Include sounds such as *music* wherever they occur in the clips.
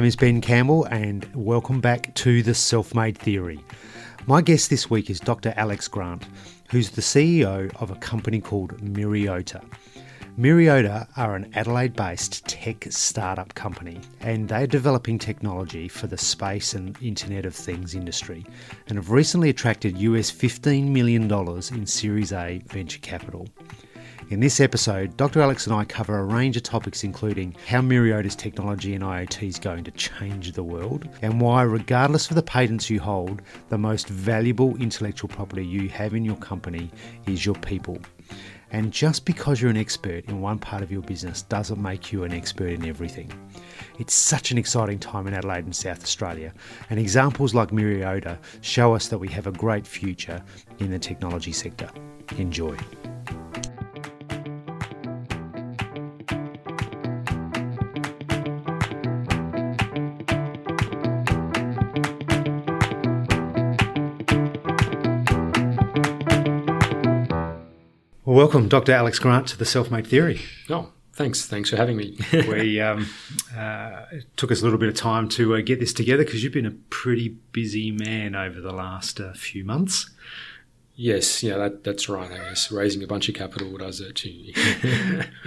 Name is Ben Campbell, and welcome back to The Self Made Theory. My guest this week is Dr. Alex Grant, who's the CEO of a company called Myriota. Myriota are an Adelaide based tech startup company and they're developing technology for the space and Internet of Things industry and have recently attracted US $15 million in Series A venture capital. In this episode, Dr. Alex and I cover a range of topics including how Myriota's technology and IoT is going to change the world, and why, regardless of the patents you hold, the most valuable intellectual property you have in your company is your people. And just because you're an expert in one part of your business doesn't make you an expert in everything. It's such an exciting time in Adelaide and South Australia, and examples like Myriota show us that we have a great future in the technology sector. Enjoy. Well, welcome, Dr. Alex Grant, to the Self Made Theory. Oh, thanks. Thanks for having me. *laughs* we um, uh, it took us a little bit of time to uh, get this together because you've been a pretty busy man over the last uh, few months. Yes, yeah, that, that's right. I guess raising a bunch of capital does it too.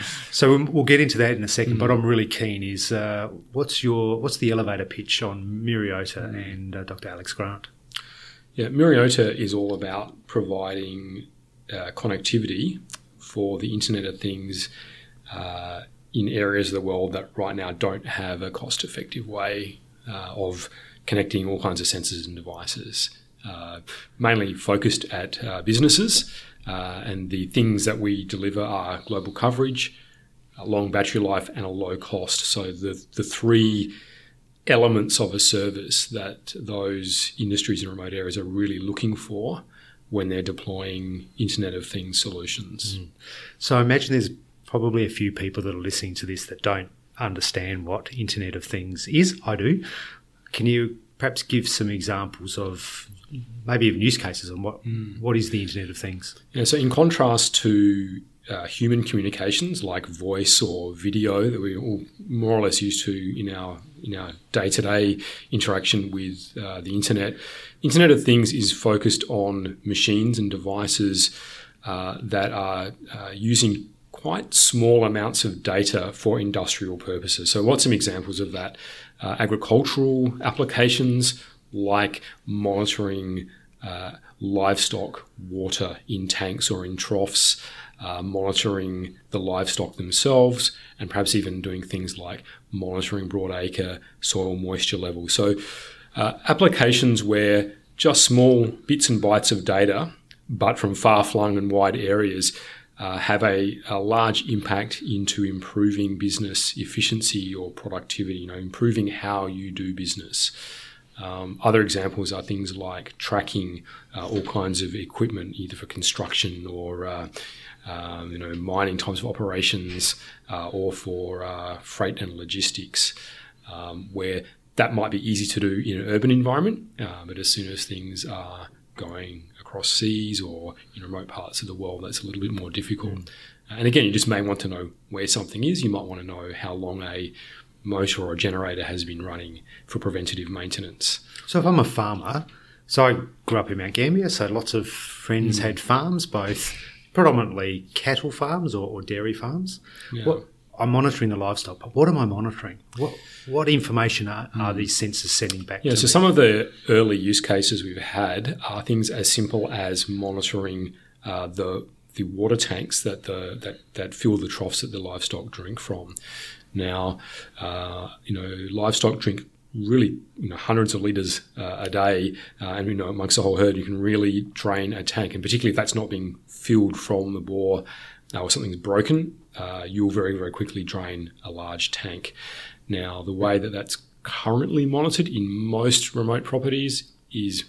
*laughs* so we'll get into that in a 2nd mm-hmm. but I'm really keen. Is uh, what's your what's the elevator pitch on Myriota and uh, Dr. Alex Grant? Yeah, Myriota is all about providing uh, connectivity for the Internet of Things uh, in areas of the world that right now don't have a cost effective way uh, of connecting all kinds of sensors and devices, uh, mainly focused at uh, businesses. And the things that we deliver are global coverage, a long battery life, and a low cost. So the, the three elements of a service that those industries in remote areas are really looking for when they're deploying Internet of Things solutions. Mm. So I imagine there's probably a few people that are listening to this that don't understand what Internet of Things is. I do. Can you perhaps give some examples of maybe even use cases on what mm. what is the Internet of Things? Yeah, so in contrast to uh, human communications like voice or video that we're all more or less used to in our in our day to day interaction with uh, the internet. Internet of Things is focused on machines and devices uh, that are uh, using quite small amounts of data for industrial purposes. So, what's some examples of that? Uh, agricultural applications like monitoring uh, livestock water in tanks or in troughs uh, monitoring the livestock themselves, and perhaps even doing things like monitoring broadacre soil moisture levels. So, uh, applications where just small bits and bytes of data, but from far flung and wide areas, uh, have a, a, large impact into improving business efficiency or productivity, you know, improving how you do business. Um, other examples are things like tracking uh, all kinds of equipment, either for construction or uh, um, you know, mining types of operations uh, or for uh, freight and logistics, um, where that might be easy to do in an urban environment, uh, but as soon as things are going across seas or in remote parts of the world, that's a little bit more difficult. Mm. And again, you just may want to know where something is. You might want to know how long a motor or a generator has been running for preventative maintenance. So if I'm a farmer, so I grew up in Mount Gambier, so lots of friends mm. had farms, both predominantly cattle farms or, or dairy farms. Yeah. What, I'm monitoring the livestock, but what am I monitoring? What what information are, are mm. these sensors sending back? Yeah, so me? some of the early use cases we've had are things as simple as monitoring uh, the the water tanks that the that, that fill the troughs that the livestock drink from. Now, uh, you know, livestock drink really you know, hundreds of litres uh, a day, uh, and you know amongst the whole herd, you can really drain a tank, and particularly if that's not being filled from the bore uh, or something's broken, uh, you'll very very quickly drain a large tank. Now, the way that that's currently monitored in most remote properties is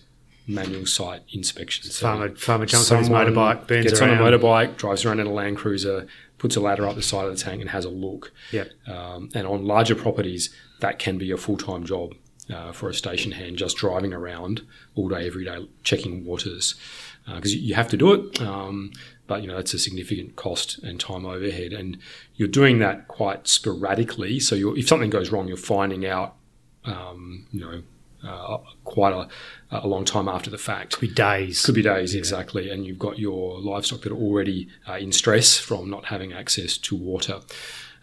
manual site inspection. So farmer, farmer jumps on his motorbike, gets around. on a motorbike, drives around in a Land Cruiser, puts a ladder up the side of the tank, and has a look. Yeah. Um, and on larger properties, that can be a full time job uh, for a station hand, just driving around all day, every day, checking waters, because uh, you have to do it. Um, but you know it's a significant cost and time overhead, and you're doing that quite sporadically. So if something goes wrong, you're finding out um, you know, uh, quite a, a long time after the fact. Could be days. Could be days, yeah. exactly. And you've got your livestock that are already uh, in stress from not having access to water.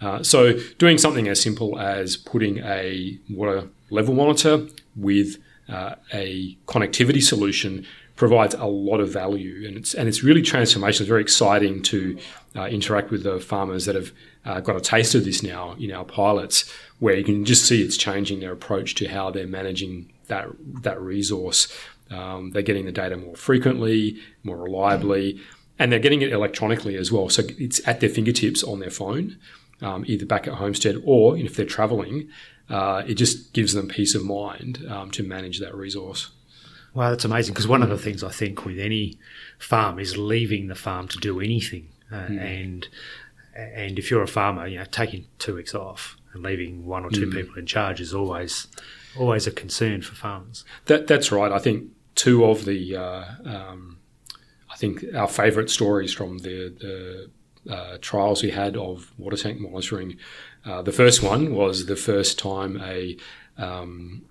Uh, so, doing something as simple as putting a water level monitor with uh, a connectivity solution provides a lot of value, and it's and it's really transformational. It's very exciting to uh, interact with the farmers that have uh, got a taste of this now in our pilots, where you can just see it's changing their approach to how they're managing that that resource. Um, they're getting the data more frequently, more reliably, and they're getting it electronically as well. So it's at their fingertips on their phone um, either back at homestead or if they're traveling, uh, it just gives them peace of mind um, to manage that resource. Wow, that's amazing. Because one of the things I think with any farm is leaving the farm to do anything, uh, mm. and and if you're a farmer, you know, taking two weeks off and leaving one or two mm. people in charge is always always a concern for farmers. That that's right. I think two of the uh, um, I think our favourite stories from the, the uh, trials we had of water tank monitoring. Uh, the first one was the first time a um,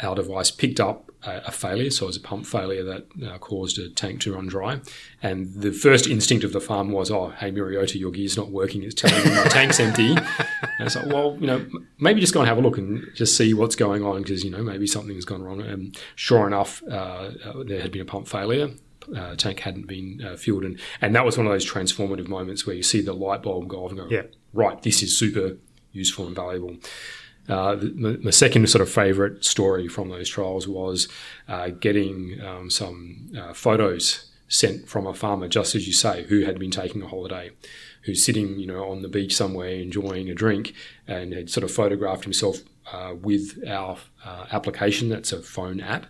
our device picked up a, a, failure, so it was a pump failure that uh, caused a tank to run dry. And the first instinct of the farm was, "Oh, hey Myriota, your gear's not working. It's telling me my tank's empty." *laughs* And it's like, well, you know, maybe just go and have a look and just see what's going on because you know maybe something's gone wrong. And sure enough, uh, uh there had been a pump failure uh, tank hadn't been uh, fueled, and and that was one of those transformative moments where you see the light bulb go off and go, yeah. right, this is super useful and valuable. Uh, the, my second sort of favourite story from those trials was uh, getting um, some uh, photos sent from a farmer, just as you say, who had been taking a holiday, who's sitting, you know, on the beach somewhere enjoying a drink, and had sort of photographed himself uh, with our application. That's a phone app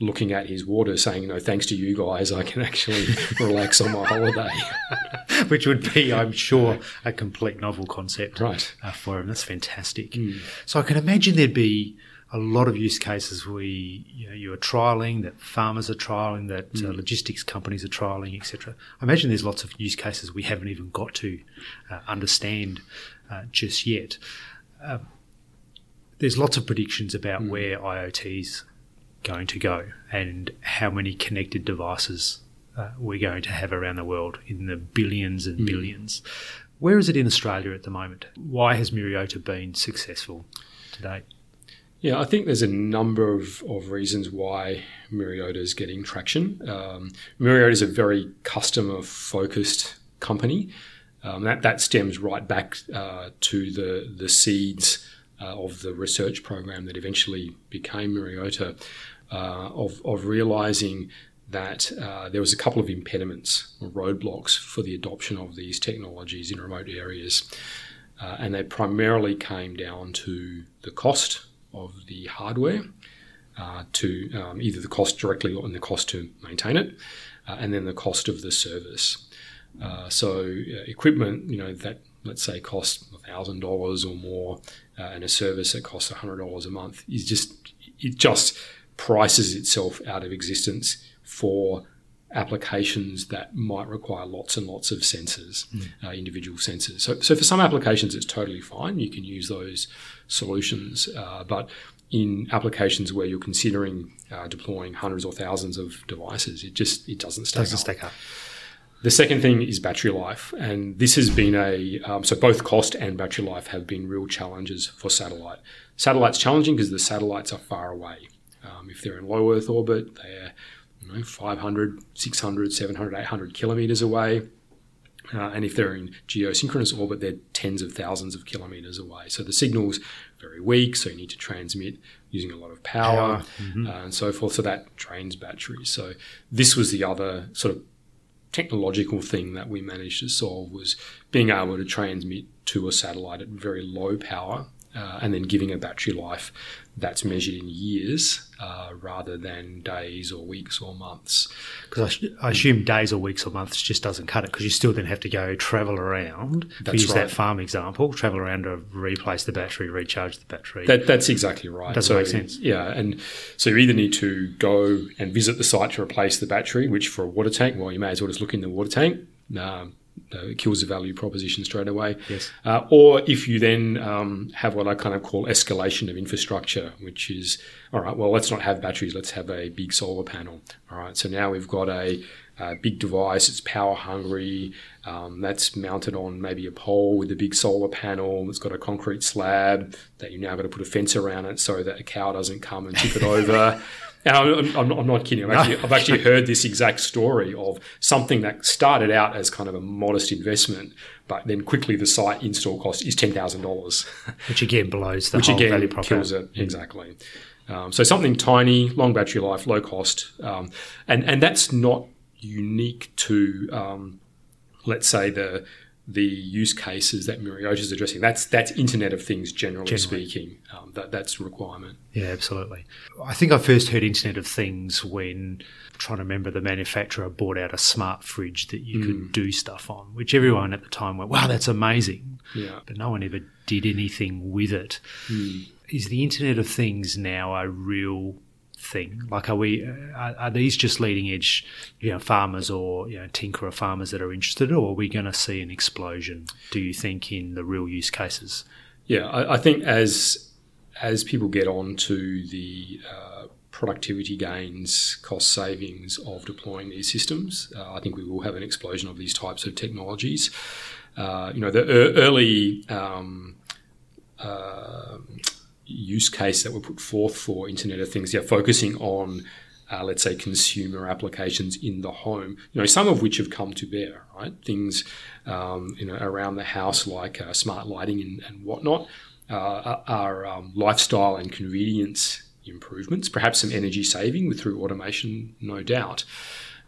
looking at his water saying, no, thanks to you guys, I can actually *laughs* relax on my holiday. *laughs* Which would be, I'm sure, a complete novel concept right. Uh, for him. That's fantastic. Mm. So I can imagine there'd be a lot of use cases we you know you are trialing that farmers are trialing that mm. uh, hmm. logistics companies are trialing etc i imagine there's lots of use cases we haven't even got to uh, understand uh, just yet uh, there's lots of predictions about mm. where iots going to go and how many connected devices uh, we're going to have around the world in the billions and mm. billions. Where is it in Australia at the moment? Why has Myriota been successful to date? Yeah, I think there's a number of, of reasons why Myriota is getting traction. Um, is a very customer focused company. Um, that, that stems right back uh, to the, the seeds uh, of the research program that eventually became Myriota uh, of, of realizing that uh, there was a couple of impediments or roadblocks for the adoption of these technologies in remote areas. Uh, and they primarily came down to the cost of the hardware, uh, to um, either the cost directly or the cost to maintain it, uh, and then the cost of the service. Uh, so equipment, you know, that let's say costs thousand dollars or more, and a service that costs hundred dollars a month is just it just prices itself out of existence for applications that might require lots and lots of sensors, mm. uh, individual sensors. So, so for some applications, it's totally fine. You can use those solutions, uh, but in applications where you're considering uh, deploying hundreds or thousands of devices, it just it doesn't stack doesn't up. stack up. The second thing is battery life, and this has been a um, so both cost and battery life have been real challenges for satellite. Satellite's challenging because the satellites are far away. Um, if they're in low Earth orbit, they're you know, 500, 600, 700, 800 kilometers away. Uh, and if they're in geosynchronous orbit, they're tens of thousands of kilometers away. So the signal's very weak, so you need to transmit using a lot of power, power. Mm-hmm. Uh, and so forth. So that drains batteries. So this was the other sort of technological thing that we managed to solve was being able to transmit to a satellite at very low power uh, and then giving a battery life that's measured in years uh, rather than days or weeks or months. Because I, I, assume days or weeks or months just doesn't cut it because you still then have to go travel around. That's use right. that farm example, travel around to replace the battery, recharge the battery. That, that's exactly right. Doesn't so, make sense. Yeah, and so you either need to go and visit the site to replace the battery, which for a water tank, well, you may as well just look in the water tank. Um, it kills the value proposition straight away. Yes. Uh, or if you then um, have what I kind of call escalation of infrastructure, which is all right. Well, let's not have batteries. Let's have a big solar panel. All right. So now we've got a, a big device. It's power hungry. Um, that's mounted on maybe a pole with a big solar panel. It's got a concrete slab that you now got to put a fence around it so that a cow doesn't come and tip it over. *laughs* And I'm, I'm, I'm, not kidding. I've actually, I've actually heard this exact story of something that started out as kind of a modest investment, but then quickly the site install cost is ten thousand dollars, which again blows the which whole again value prop kills out. it exactly. Um, so something tiny, long battery life, low cost, um, and and that's not unique to um, let's say the the use cases that Myriota is addressing. That's that's Internet of Things, generally, Generally. speaking. Um, that that's a requirement. Yeah, absolutely. I think I first heard Internet of Things when I'm trying to remember the manufacturer bought out a smart fridge that you could do stuff on, which everyone at the time went, "Wow, that's amazing!" Yeah. But no one ever did anything with it. Is the Internet of Things now a real thing? Like, are we are, are these just leading edge, you know, farmers or you know, tinkerer farmers that are interested, or are we going to see an explosion? Do you think in the real use cases? Yeah, I, I think as as people get on to the uh, productivity gains, cost savings of deploying these systems, uh, I think we will have an explosion of these types of technologies. Uh, you know, the e- early um, uh, use case that were put forth for Internet of Things, yeah, focusing on uh, let's say consumer applications in the home, you know, some of which have come to bear, right? Things, um, you know, around the house like uh, smart lighting and, and whatnot uh, are, um, lifestyle and convenience improvements, perhaps some energy saving with through automation, no doubt.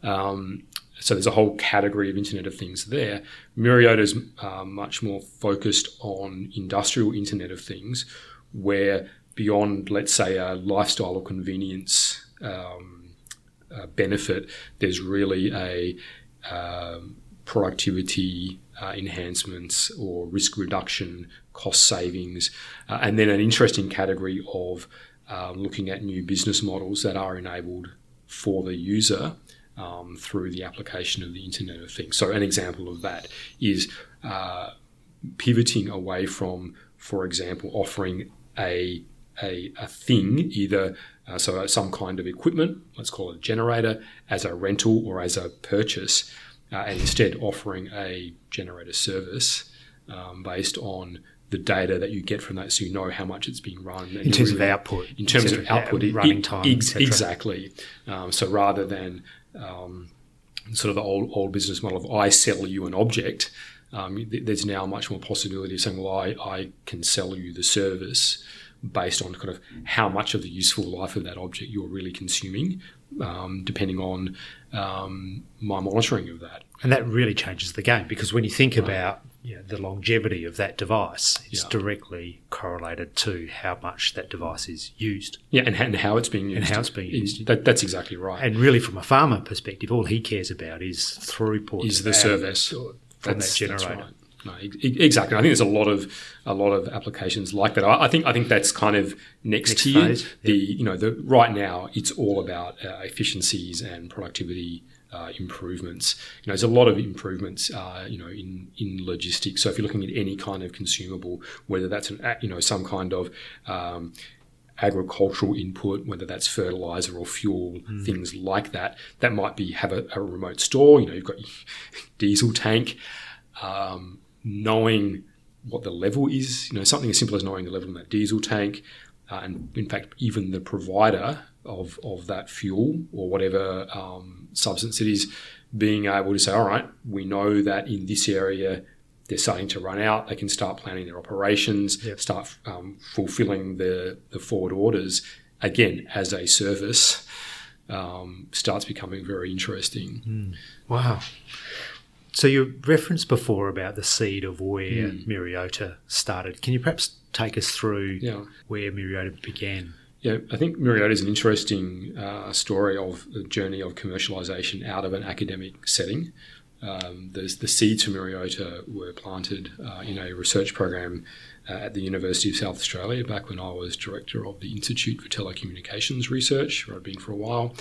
Um, so there's a whole category of Internet of Things there. Myriota is uh, much more focused on industrial Internet of Things, where beyond, let's say, a lifestyle or convenience um, uh, benefit, there's really a um, productivity uh, enhancements or risk reduction, cost savings, uh, and then an interesting category of um, looking at new business models that are enabled for the user um, through the application of the Internet of Things. So, an example of that is uh, pivoting away from, for example, offering a a, a thing, either uh, so some kind of equipment, let's call it a generator, as a rental or as a purchase, uh, and instead offering a generator service um, based on the data that you get from that, so you know how much it's being run. In terms of output, in terms of output, it- running time, ex- exactly. Um, so rather than um, sort of the old old business model of I sell you an object, um, th- there's now much more possibility of saying, well, I, I can sell you the service based on kind of how much of the useful life of that object you're really consuming, um, depending on um, my monitoring of that. And that really changes the game because when you think about you know, the longevity of that device, it's Yeah. directly correlated to how much that device is used. Yeah, and, and how it's being used. And how it's being used. That, that's exactly right. And really, from a farmer perspective, all he cares about is throughput. Is the service. From That's- that generator. right. No, ex- ex- exactly. I think there's a lot of a lot of applications like that. I, I think I think that's kind of next, Next tier. phase, The you know the right now it's all about uh, efficiencies and productivity. Uh, improvements. You know, there's a lot of improvements. Uh, you know, in in logistics. So if you're looking at any kind of consumable, whether that's an you know some kind of um, agricultural input, whether that's fertilizer or fuel, things like that. That might be have a, a remote store. You know, you've got your *laughs* diesel tank. Um, knowing what the level is, you know, something as simple as knowing the level in that diesel tank, uh, and in fact, even the provider of of that fuel or whatever um, substance it is, being able to say, all right, we know that in this area they're starting to run out. They can start planning their operations, Yep. start um, fulfilling the, the forward orders again as a service. Um, starts becoming very interesting. Wow. So you referenced before about the seed of where Hmm. Myriota started. Can you perhaps take us through Yeah. where Myriota began? Yeah, I think Myriota is an interesting uh, story of the journey of commercialization out of an academic setting. Um, the seeds for Myriota were planted uh, in a research program uh, at the University of South Australia back when I was director of the Institute for Telecommunications Research, where I'd been for a while.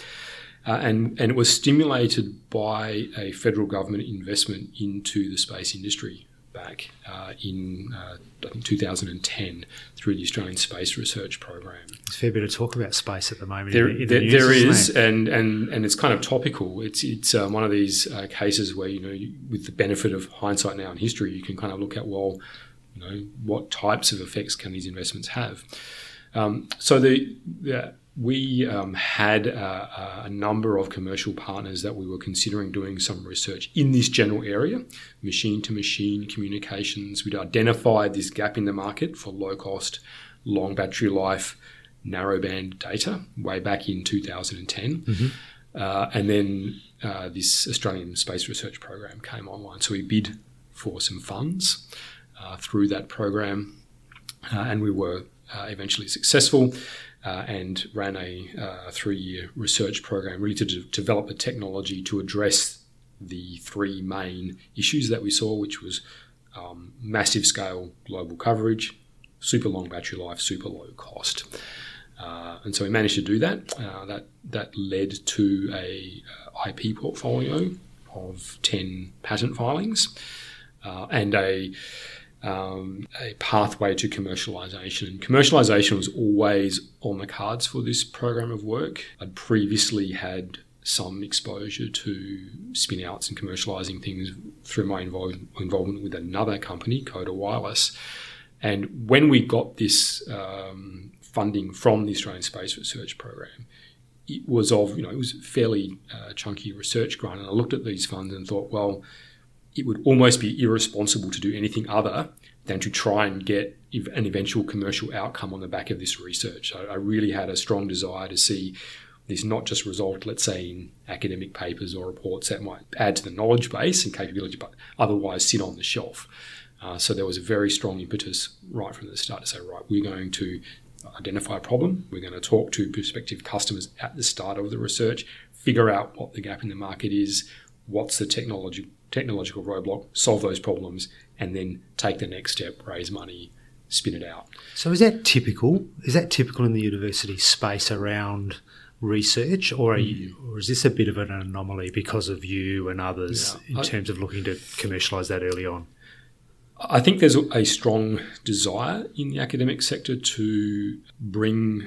Uh, and, and it was stimulated by a federal government investment into the space industry back uh, in uh, I think 2010 through the Australian Space Research Program. There's a fair bit of talk about space at the moment. There, in the, in there, news, there is, there? and, and and it's kind of topical. It's it's um, one of these uh, cases where you know, you, with the benefit of hindsight now in history, you can kind of look at well, you know, what types of effects can these investments have. Um, so the, the we um, had a, a, number of commercial partners that we were considering doing some research in this general area machine to machine communications. We'd identified this gap in the market for low cost, long battery life, narrowband data way back in 2010. Mm-hmm. Uh, and then uh, this Australian Space Research Program came online. So we bid for some funds uh, through that program, uh, and we were uh, eventually successful uh, and ran a uh, three year research program really to de- develop a technology to address the three main issues that we saw, which was um, massive scale global coverage, super long battery life, super low cost. Uh, and so we managed to do that. Uh, that that led to a uh, IP portfolio of ten patent filings uh, and a um, a pathway to commercialization. And commercialization was always on the cards for this program of work. I'd previously had some exposure to spin outs and commercializing things through my involve- involvement with another company, Cohda Wireless. And when we got this um, funding from the Australian Space Research Program, it was of, you know, it was fairly uh, chunky research grant. And I looked at these funds and thought, well, it would almost be irresponsible to do anything other than to try and get an eventual commercial outcome on the back of this research. I, I really had a strong desire to see this not just result, let's say, in academic papers or reports that might add to the knowledge base and capability, but otherwise sit on the shelf. Uh, so there was a very strong impetus right from the start to say, right, we're going to identify a problem, we're going to talk to prospective customers at the start of the research, figure out what the gap in the market is, what's the technology technological roadblock, solve those problems, and then take the next step, raise money, spin it out. So is that typical? Is that typical in the university space around research, or you, mm. or is this a bit of an anomaly because of you and others yeah, in I, terms of looking to commercialise that early on? I think there's a strong desire in the academic sector to bring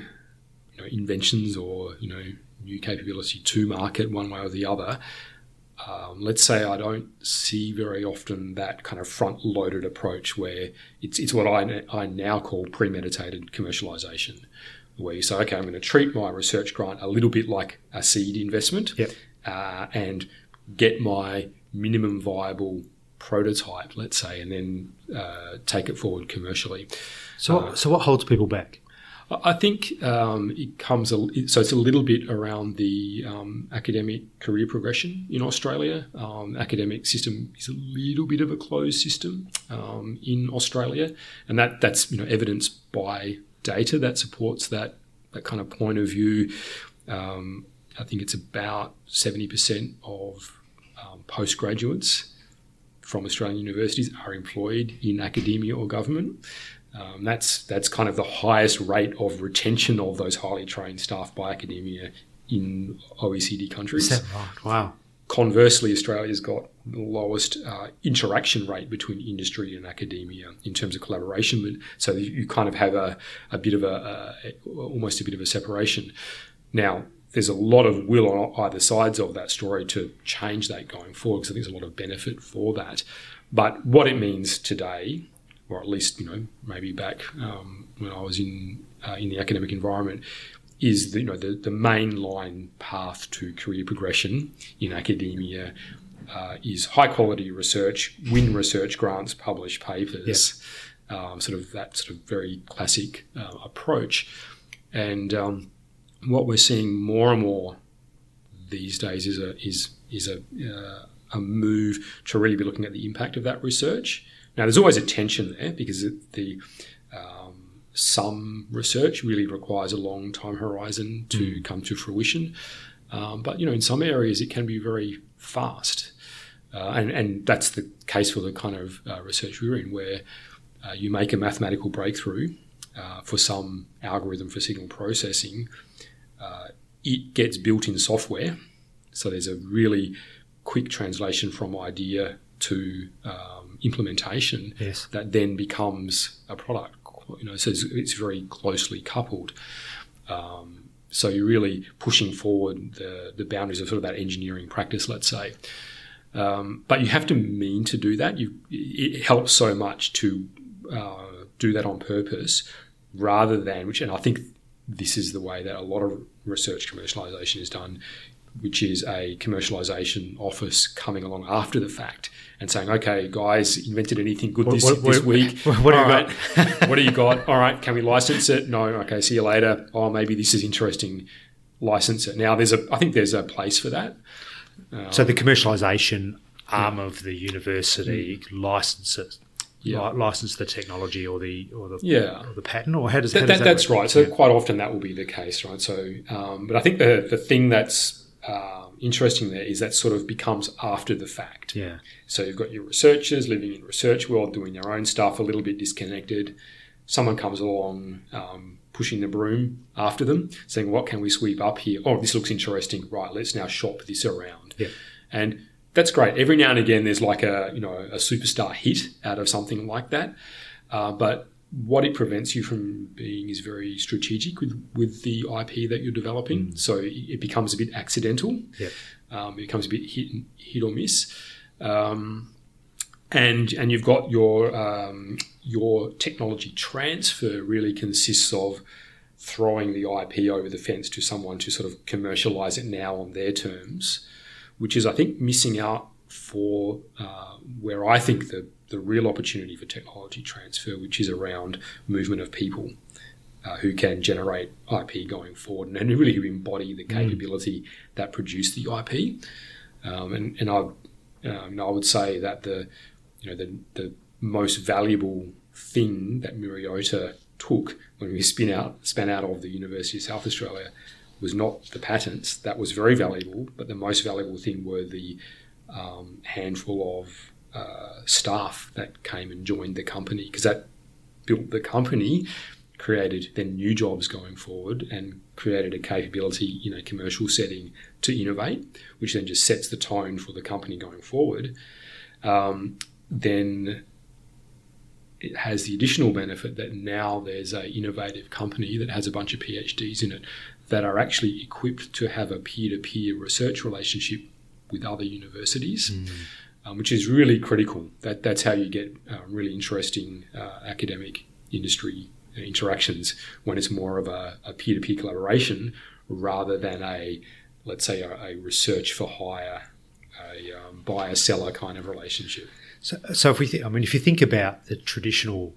you know, inventions or you know new capability to market one way or the other. Um, let's say I don't see very often that kind of front loaded approach where it's, it's what I, I now call premeditated commercialization, where you say, okay, I'm going to treat my research grant a little bit like a seed investment yep. uh, and get my minimum viable prototype, let's say, and then uh, take it forward commercially. So, uh, so what holds people back? I think um, it comes a, so it's a little bit around the um, academic career progression in Australia. Um, academic system is a little bit of a closed system um, in Australia, and that that's you know evidenced by data that supports that that kind of point of view. Um, I think it's about seventy percent of um, postgraduates from Australian universities are employed in academia or government. Um, that's that's kind of the highest rate of retention of those highly trained staff by academia in OECD countries. Right? Wow. Conversely, Australia's got the lowest uh, interaction rate between industry and academia in terms of collaboration. So you kind of have a, a bit of a, a, almost a bit of a separation. Now, there's a lot of will on either sides of that story to change that going forward because I think there's a lot of benefit for that. But what it means today or at least you know maybe back um, when I was in uh, in the academic environment, is the, you know the, the mainline path to career progression in academia uh, is high quality research, win research grants, publish papers, um, sort of that sort of very classic uh, approach, and um, what we're seeing more and more these days is a is is a uh, a move to really be looking at the impact of that research now, there's always a tension there because the um, some research really requires a long time horizon to mm. come to fruition, um, but you know, in some areas it can be very fast, uh, and and that's the case for the kind of uh, research we're in, where uh, you make a mathematical breakthrough uh, for some algorithm for signal processing. Uh, it gets built in software. So there's a really quick translation from idea to um, implementation Yes. that then becomes a product. You know, so it's, it's very closely coupled. Um, so you're really pushing forward the, the boundaries of sort of that engineering practice, let's say. Um, but you have to mean to do that. You, it helps so much to uh, do that on purpose rather than, which, and I think this is the way that a lot of research commercialization is done, which is a commercialization office coming along after the fact and saying, okay, guys, invented anything good this, what- this week? *laughs* what have you All right. *laughs* what do you got? All right, can we license it? No. Okay, see you later. Oh, maybe this is interesting. License it. Now, there's a, I think there's a place for that. So the commercialisation arm of the university licenses Yeah. license the technology or the or the Yeah. or the patent or how does, That, how does that, that that's work? right. So quite often that will be the case, right? So, um, but I think the the thing that's um, interesting there is that sort of becomes after the fact. yeah So you've got your researchers living in research world, doing their own stuff, a little bit disconnected. Someone comes along, um, pushing the broom after them, saying, "What can we sweep up here? Oh, this looks interesting. Right, let's now shop this around." Yeah. And that's great. Every now and again, there's like a you know a superstar hit out of something like that. Uh, but what it prevents you from being is very strategic with, with the IP that you're developing. So it it becomes a bit accidental. Yeah. Um, it becomes a bit hit, hit or miss. Um, and and you've got your um, your technology transfer really consists of throwing the IP over the fence to someone to sort of commercialize it now on their terms, which is I think missing out for uh, where I think the the real opportunity for technology transfer, which is around movement of people. Uh, who can generate IP going forward and, really who embody the capability that produced the IP. Um, and and I, um, I would say that the you know the the most valuable thing that Myriota took when we *laughs* spin out span out of the University of South Australia was not the patents that was very valuable, but the most valuable thing were the um, handful of uh, staff that came and joined the company because that built the company, created then new jobs going forward, and created a capability in a commercial setting to innovate, which then just sets the tone for the company going forward. Um, then it has the additional benefit that now there's a innovative company that has a bunch of PhDs in it that are actually equipped to have a peer-to-peer research relationship with other universities, um, which is really critical. That that's how you get uh, really interesting uh, academic industry interactions when it's more of a, a peer-to-peer collaboration rather than a let's say a, a research for hire, a um, buyer seller kind of relationship. So, so if we think, I mean, if you think about the traditional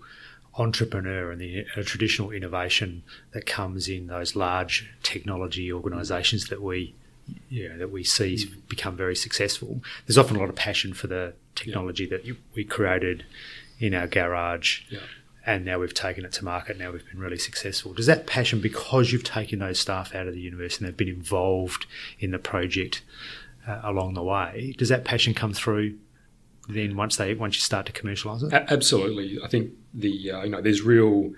entrepreneur and the uh, traditional innovation that comes in those large technology organisations that we, you know, that we see become very successful, there's often a lot of passion for the technology that you, we created in our garage. Yeah. And now we've taken it to market. Now we've been really successful. Does that passion, because you've taken those staff out of the university and they've been involved in the project uh, along the way, does that passion come through then once they once you start to commercialize it? Absolutely, I think the uh, you know there's real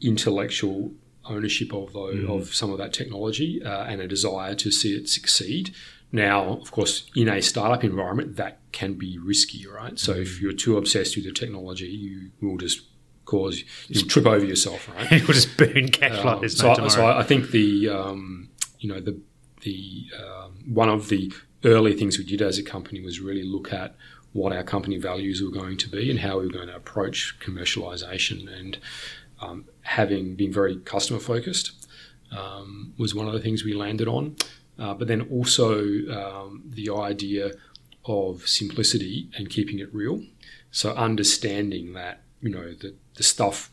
intellectual ownership of though of some of that technology uh, and a desire to see it succeed. Now, of course, in a startup environment, that can be risky, right? So if you're too obsessed with the technology, you will just cause you trip over yourself, right? *laughs* You'll just burn cash like Um, there's so, no tomorrow. so I think the um, you know the the um, one of the early things we did as a company was really look at what our company values were going to be and how we were going to approach commercialization and um, having been very customer focused um, was one of the things we landed on. Uh, but then also um, the idea of simplicity and keeping it real. So understanding that you know the the stuff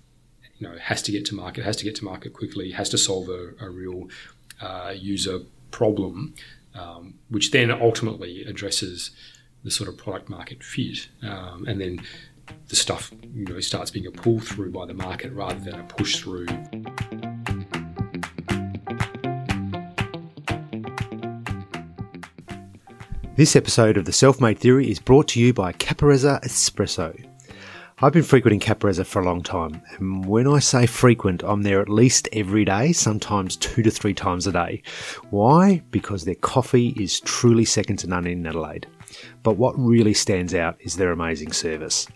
you know has to get to market, has to get to market quickly, has to solve a, a real uh, user problem, um, which then ultimately addresses the sort of product market fit, um, and then the stuff you know starts being a pull through by the market rather than a push through. This episode of The Self Made Theory is brought to you by Caparezza Espresso. I've been frequenting Caparezza for a long time, and when I say frequent, I'm there at least every day, sometimes two to three times a day. Why? Because their coffee is truly second to none in Adelaide. But what really stands out is their amazing service.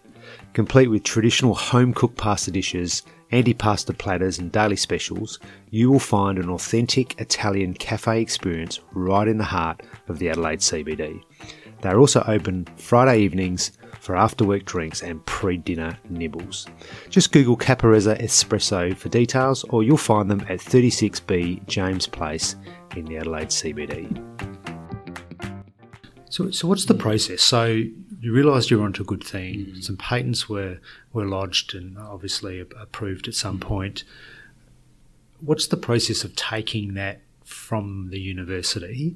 Complete with traditional home cooked pasta dishes, antipasta platters, and daily specials, you will find an authentic Italian cafe experience right in the heart of the Adelaide CBD. They are also open Friday evenings for after work drinks and pre dinner nibbles. Just Google Caparezza Espresso for details, or you'll find them at 36B James Place in the Adelaide CBD. So, so what's the process? So you realised you were onto a good thing. Mm. Some patents were were lodged and obviously approved at some point. What's the process of taking that from the university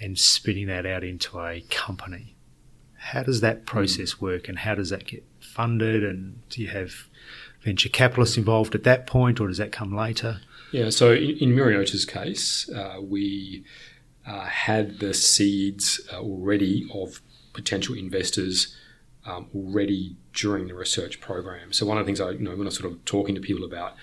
and spitting that out into a company? How does that process work and how does that get funded? And do you have venture capitalists involved at that point or does that come later? Yeah, so in, in Myriota's case, uh, we uh, had the seeds uh, already of potential investors um, already during the research program. So one of the things I, you know, when I'm sort of talking to people about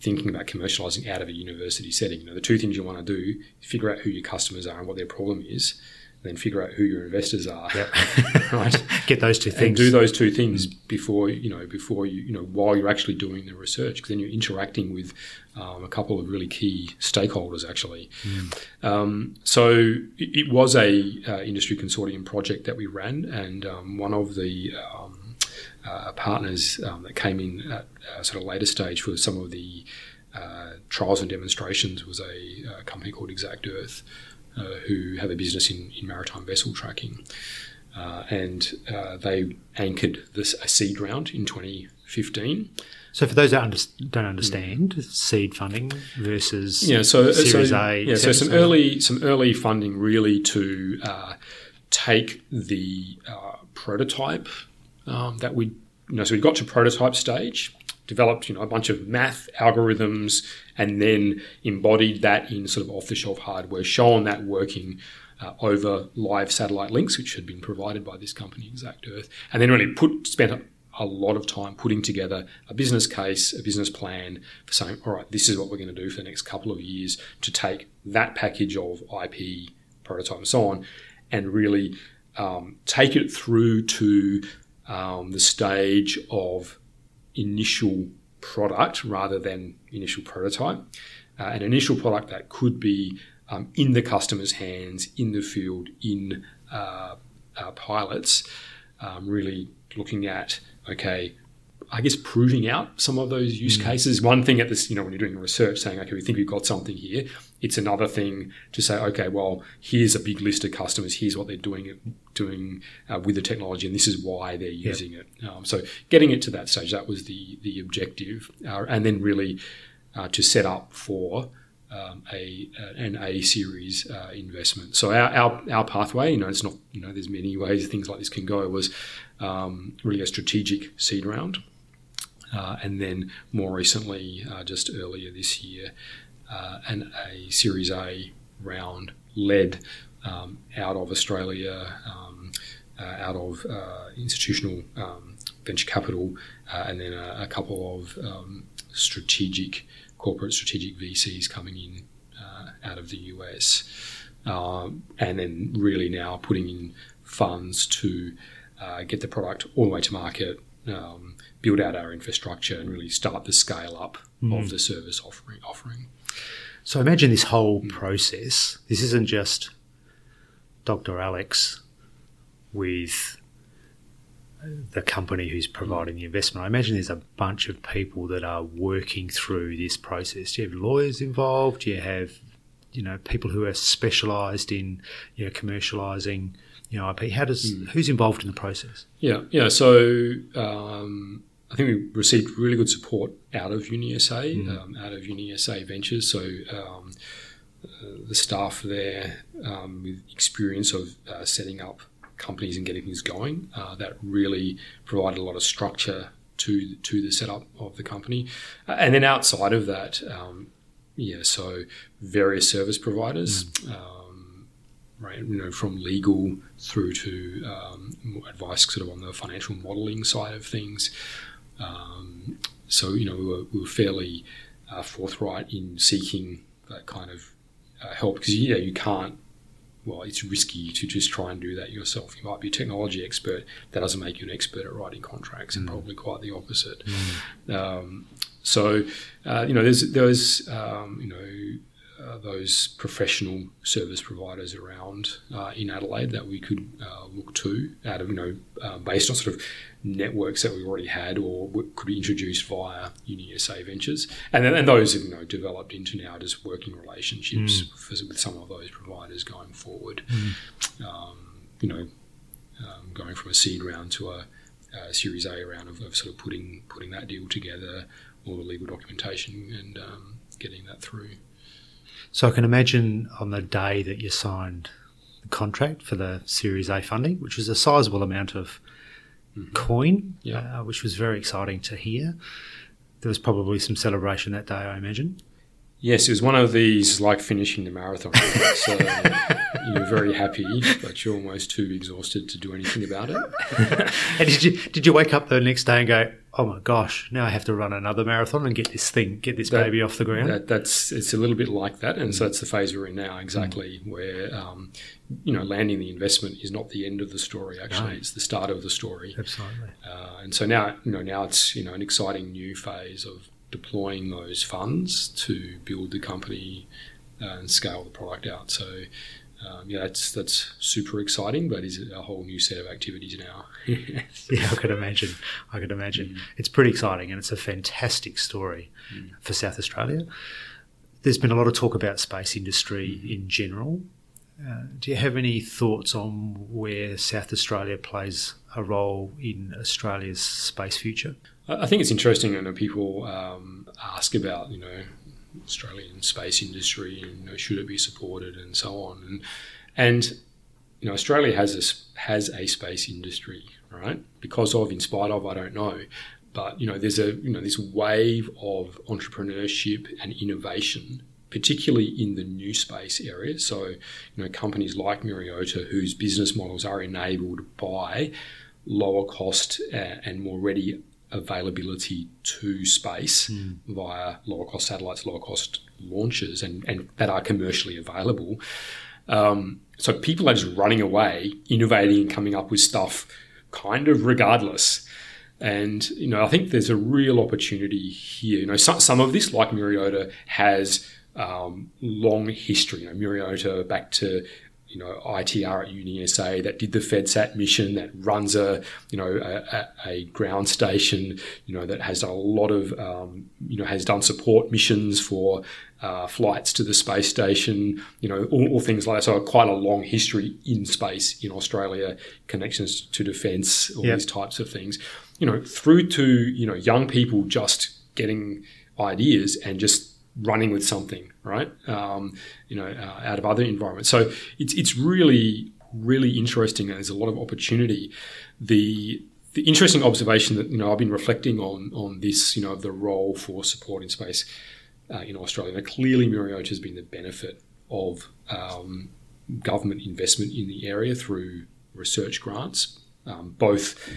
thinking about commercializing out of a university setting, you know, the two things you want to do figure out who your customers are and what their problem is, then figure out who your investors are. Yep. *laughs* right. *laughs* Get those two things. And do those two things before you know before you you know while you're actually doing the research, because then you're interacting with um, a couple of really key stakeholders actually. Mm. Um, so it, it, was a uh, industry consortium project that we ran, and um, one of the um, uh, partners um, that came in at a sort of later stage for some of the uh, trials and demonstrations was a, a company called exactEarth. Uh, who have a business in, in maritime vessel tracking. Uh, and uh, they anchored this a seed round in 2015. So, for those that under, don't understand, mm. seed funding versus yeah, so Series so, A. Yeah, so some early some early funding really to uh, take the uh, prototype um, that we you know so we got to prototype stage developed you know a bunch of math algorithms and then embodied that in sort of off-the-shelf hardware shown that working uh, over live satellite links which had been provided by this company exactEarth and then really put spent a, lot of time putting together a business case a business plan for saying all right this is what we're going to do for the next couple of years to take that package of ip prototype and so on and really um, take it through to um, the stage of initial product rather than initial prototype. Uh, an initial product that could be um, in the customer's hands, in the field, in uh, uh, pilots, um, really looking at, okay, I guess proving out some of those use mm. cases. One thing at this, you know, when you're doing research, saying, okay, we think we've got something here. It's another thing to say, okay, well, here's a big list of customers. Here's what they're doing doing uh, with the technology, and this is why they're using it. Um, so, getting it to that stage, that was the the objective, uh, and then really uh, to set up for. Um, a an A series uh, investment. So our, our, our pathway, you know, it's not you know, there's many ways things like this can go. Was um, really a strategic seed round, uh, and then more recently, uh, just earlier this year, uh, an, a Series A round led um, out of Australia, um, uh, out of uh, institutional um, venture capital, uh, and then a, a couple of um, strategic corporate strategic VCs coming in out of the US, um, and then really now putting in funds to get the product all the way to market. Um, build out our infrastructure and really start the scale up mm. of the service offering. offering. So imagine this whole process. This isn't just Dr. Alex with the company who's providing the investment. I imagine there's a bunch of people that are working through this process. Do you have lawyers involved? Do you have, you know, people who are specialised in, you know, commercialising, you know, IP? How does mm. who's involved in the process? Yeah, yeah. So um, I think we received really good support out of UniSA, mm. um, out of UniSA Ventures. So um, uh, the staff there um, with experience of uh, setting up companies and getting things going, uh, that really provided a lot of structure to to the setup of the company. Uh, and then outside of that, um, yeah, so various service providers. Mm right? You know, from legal through to um, advice sort of on the financial modelling side of things, Um, so you know we were, we were fairly uh, forthright in seeking that kind of uh, help because yeah you can't well, it's risky to just try and do that yourself. You might be a technology expert. That doesn't make you an expert at writing contracts, and mm. probably quite the opposite. Mm. Um, so, uh, you know, there's there's um, you know uh, those professional service providers around uh, in Adelaide that we could uh, look to out of, you know, uh, based on sort of networks that we already had or could be introduced via UniSA Ventures. And then and those have, you know, developed into now just working relationships mm. for, with some of those providers going forward. Mm. Um, you know, um, going from a seed round to a, a Series A round of, of, sort of putting putting that deal together, all the legal documentation and um, getting that through. So I can imagine on the day that you signed the contract for the Series A funding, which was a sizable amount of mm-hmm. coin, yeah. uh, which was very exciting to hear. There was probably some celebration that day, I imagine. Yes, it was one of these like finishing the marathon. so you're very happy, but you're almost too exhausted to do anything about it. *laughs* and did you did you wake up the next day and go, "Oh my gosh, now I have to run another marathon and get this thing, get this that, baby off the ground"? That, that's it's a little bit like that, and so that's the phase we're in now, exactly mm. where um, you know landing the investment is not the end of the story. Actually, no. it's the start of the story. Absolutely. Uh, and so now you know now it's you know an exciting new phase of deploying those funds to build the company uh, and scale the product out. So um, yeah, that's that's super exciting, but is a whole new set of activities now. *laughs* yeah, I could imagine. I could imagine. Mm. It's pretty exciting, and it's a fantastic story mm. for South Australia. There's been a lot of talk about space industry mm. in general. Uh, do you have any thoughts on where South Australia plays a role in Australia's space future? I think it's interesting when know, people um, ask about, you know, Australian space industry and you know, should it be supported and so on. And, and you know, Australia has a, has a space industry, right? Because of, in spite of, I don't know. But, you know, there's a, you know, this wave of entrepreneurship and innovation particularly in the new space area. So, you know, companies like Myriota, whose business models are enabled by lower cost uh, and more ready availability to space mm. via lower cost satellites, lower cost launches, and, and that are commercially available. Um, so people are just running away, innovating and coming up with stuff kind of regardless. And, you know, I think there's a real opportunity here. You know, some, some of this, like Myriota, has um, long history. You know, Myriota back to you know, ITR at UniSA that did the FedSat mission, that runs a, you know, a, a ground station, you know, that has a lot of, um, you know, has done support missions for uh, flights to the space station, you know, all, all, things like that. So quite a long history in space in Australia, connections to defence, all yep. these types of things, you know, through to, you know, young people just getting ideas and just running with something, right? Um, you know, uh, out of other environments. So it's it's really really interesting, and there's a lot of opportunity. The the interesting observation that you know I've been reflecting on on this, you know, the role for support in space uh, in Australia. Now, clearly, Myriota has been the benefit of um, government investment in the area through research grants, um, both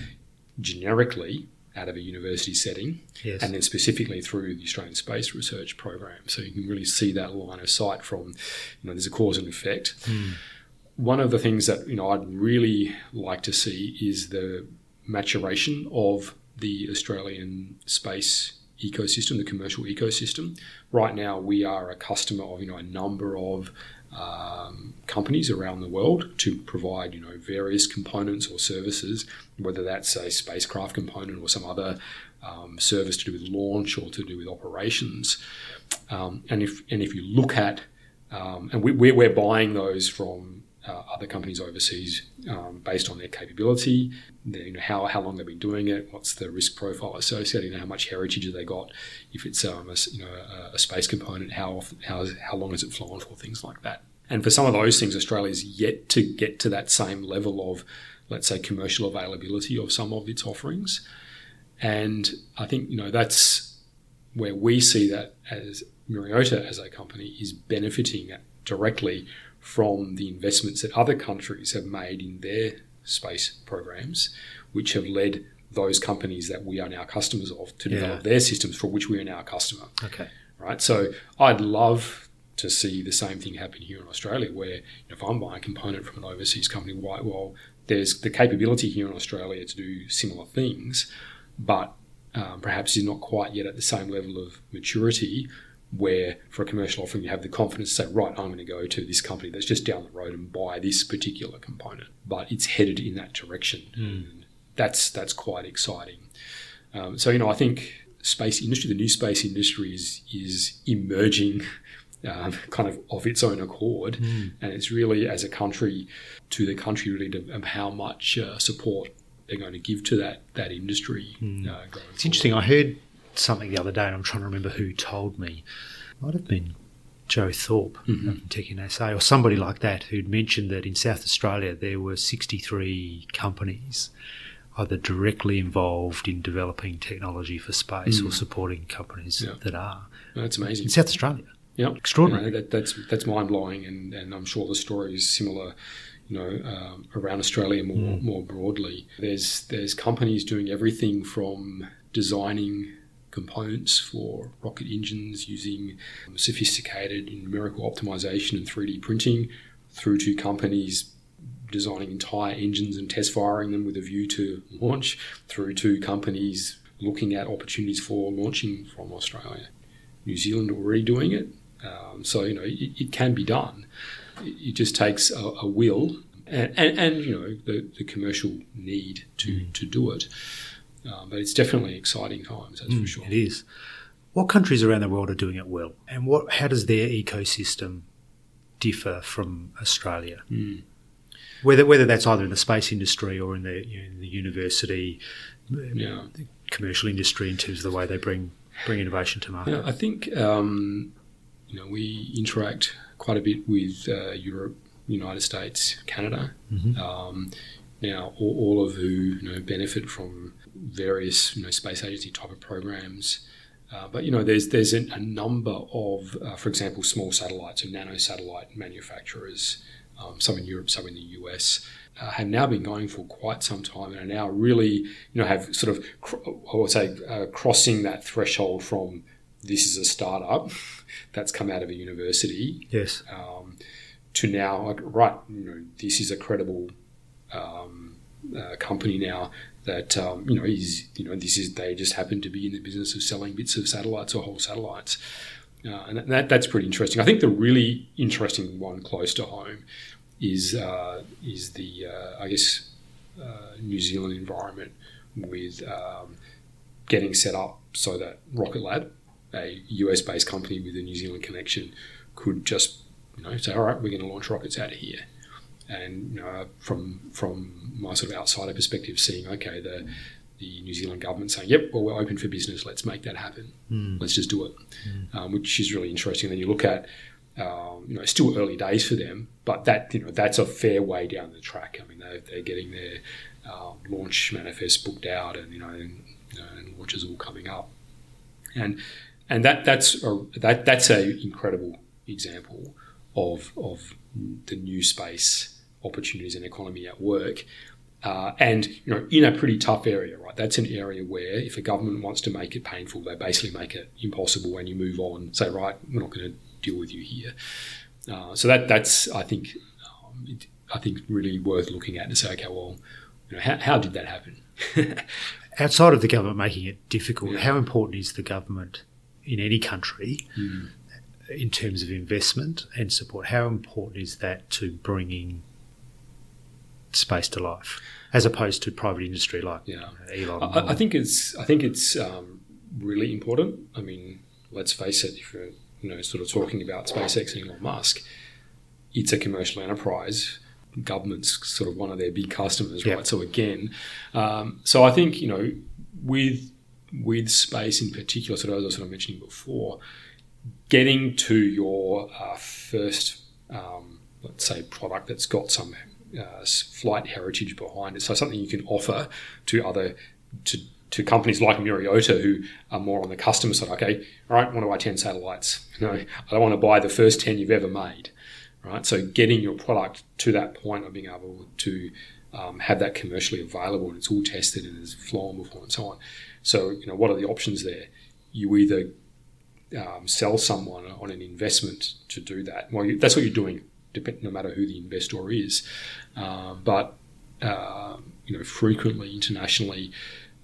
generically out of a university setting, yes. and then specifically through the Australian Space Research Program. So you can really see that line of sight from, you know, there's a cause and effect. Mm. One of the things that you know I'd really like to see is the maturation of the Australian space ecosystem, the commercial ecosystem. Right now, we are a customer of you know a number of um, companies around the world to provide you know various components or services, whether that's a spacecraft component or some other um, service to do with launch or to do with operations. Um, and if and if you look at um, and we, we're buying those from uh, other companies overseas um, based on their capability, their, you know, how, how long they've been doing it, what's the risk profile associated, how much heritage have they got, if it's um, a, you know, a, a space component, how, how, how long has it flown for, things like that. And for some of those things, Australia's yet to get to that same level of, let's say, commercial availability of some of its offerings. And I think, you know, that's where we see that as Myriota as a company is benefiting directly from the investments that other countries have made in their space programs, which have led those companies that we are now customers of to Yeah. develop their systems for which we are now a customer Okay. right? So I'd love to see the same thing happen here in Australia, where if I'm buying a component from an overseas company, why? Well, there's the capability here in Australia to do similar things, but um, perhaps is not quite yet at the same level of maturity. Where for a commercial offering, you have the confidence to say, right, I'm going to go to this company that's just down the road and buy this particular component, but it's headed in that direction. And that's that's quite exciting. Um, so you know, I think space industry, the new space industry, is is emerging. *laughs* Um, kind of of its own accord, and it's really as a country to the country really to, of how much uh, support they're going to give to that that industry. Uh, going It's interesting. I heard something the other day, and I'm trying to remember who told me. It Might have been Joe Thorpe mm-hmm. from Tech in SA or somebody like that who'd mentioned that in South Australia there were 63 companies either directly involved in developing technology for space or mm. supporting companies Yeah. that are That's amazing. in South Australia. Yeah, Extraordinary. Know, that, that's that's mind blowing, and, and I'm sure the story is similar. You know, um, around Australia more mm. more broadly, there's there's companies doing everything from designing components for rocket engines using sophisticated numerical optimization and 3D printing, through to companies designing entire engines and test firing them with a view to launch, through to companies looking at opportunities for launching from Australia. New Zealand already doing it. Um, so, you know, it, it can be done. It, it just takes a, a will and, and, and, you know, the, the commercial need to, to do it. Um, but it's definitely exciting times, that's for sure. It is. What countries around the world are doing it well, and what? How does their ecosystem differ from Australia? Hmm. Whether whether that's either in the space industry or in the you know, in the university, Yeah. commercial industry, in terms of the way they bring bring innovation to market. Yeah, I think um, you know we interact quite a bit with uh, Europe, United States, Canada. Um, now, all, all of who you know benefit from various you know space agency type of programs. Uh, but you know, there's there's a, a number of, uh, for example, small satellites and nano satellite manufacturers, um, some in Europe, some in the US, uh, have now been going for quite some time and are now really, you know, have sort of, cr- I would say, uh, crossing that threshold from this is a startup *laughs* that's come out of a university Yes. um, to now, like, right, you know, this is a credible um, uh, company now that um, you know is you know this is they just happen to be in the business of selling bits of satellites or whole satellites, uh, and that, that's pretty interesting. I think the really interesting one close to home is uh, is the uh, I guess uh, New Zealand environment with um, getting set up so that Rocket Lab, a US based company with a New Zealand connection, could just you know say, all right, we're going to launch rockets out of here. And you know, from from my sort of outsider perspective, seeing okay the the New Zealand government saying, yep, well we're open for business, let's make that happen, let's just do it, um, which is really interesting. Then you look at um, you know, it's still early days for them, but that you know that's a fair way down the track. I mean, they're, they're getting their um, launch manifest booked out, and you know, and, you know, and launches all coming up, and and that that's a, that that's a incredible example of of the new space opportunities and economy at work. Uh, and you know, in a pretty tough area, right? That's an area where if a government wants to make it painful, they basically make it impossible, and you move on. Say, right, we're not going to deal with you here. Uh, so that that's I think um, it, I think really worth looking at to say, okay, well, you know, how, how did that happen? *laughs* Outside of the government making it difficult, how important is the government in any country in terms of investment and support? How important is that to bringing space to life, as opposed to private industry like Yeah. Elon? I, I think it's I think it's um, really important. I mean, let's face it. If you're you know sort of talking about SpaceX and Elon Musk, it's a commercial enterprise. Government's sort of one of their big customers, right? So again, um, so I think you know with with space in particular, sort of as I was sort of mentioning before, getting to your uh, first, um, let's say, product that's got some uh, flight heritage behind it, so something you can offer to other to to companies like Myriota who are more on the customer side. Okay, all right, I want to buy ten satellites. *laughs* You know, I don't want to buy the first ten you've ever made. Right, so getting your product to that point of being able to um, have that commercially available and it's all tested and is flown before and so on. So, you know, what are the options there? You either um, sell someone on an investment to do that. Well, you, that's what you're doing, no matter who the investor is. Uh, but uh, you know, frequently internationally,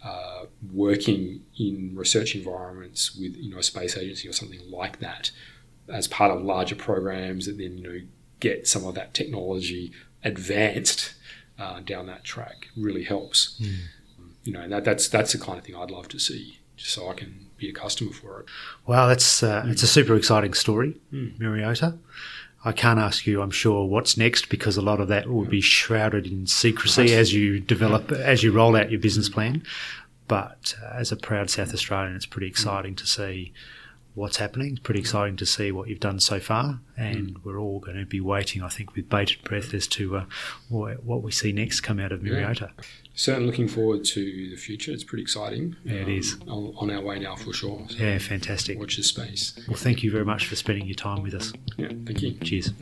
uh, working in research environments with you know a space agency or something like that, as part of larger programs that then you know get some of that technology advanced uh, down that track really helps. Mm. You know, and that, that's that's the kind of thing I'd love to see, just so I can be a customer for it. Wow, that's uh, mm. it's a super exciting story, mm. Myriota. I can't ask you, I'm sure, what's next because a lot of that will be shrouded in secrecy right. as you develop, as you roll out your business plan. But uh, as a proud South Australian, it's pretty exciting to see what's happening. It's pretty exciting to see what you've done so far, and mm. we're all going to be waiting, I think, with bated breath as to uh, what we see next come out of Myriota. Yeah. Certainly looking forward to the future. It's pretty exciting. Yeah, it um, is. On, on, our way now for sure. So yeah, fantastic. Watch this space. Well, thank you very much for spending your time with us. Yeah, thank you. Cheers.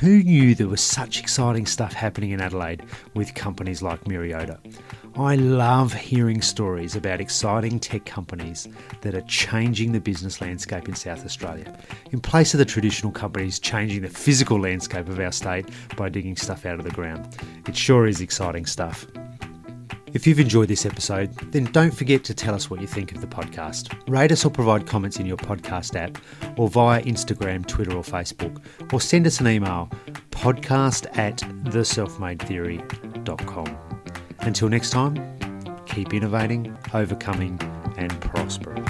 Who knew there was such exciting stuff happening in Adelaide with companies like Myriota? I love hearing stories about exciting tech companies that are changing the business landscape in South Australia, in place of the traditional companies changing the physical landscape of our state by digging stuff out of the ground. It sure is exciting stuff. If you've enjoyed this episode, then don't forget to tell us what you think of the podcast. Rate us or provide comments in your podcast app or via Instagram, Twitter, or Facebook, or send us an email podcast at theselfmadetheory.com. Until next time, keep innovating, overcoming, and prospering.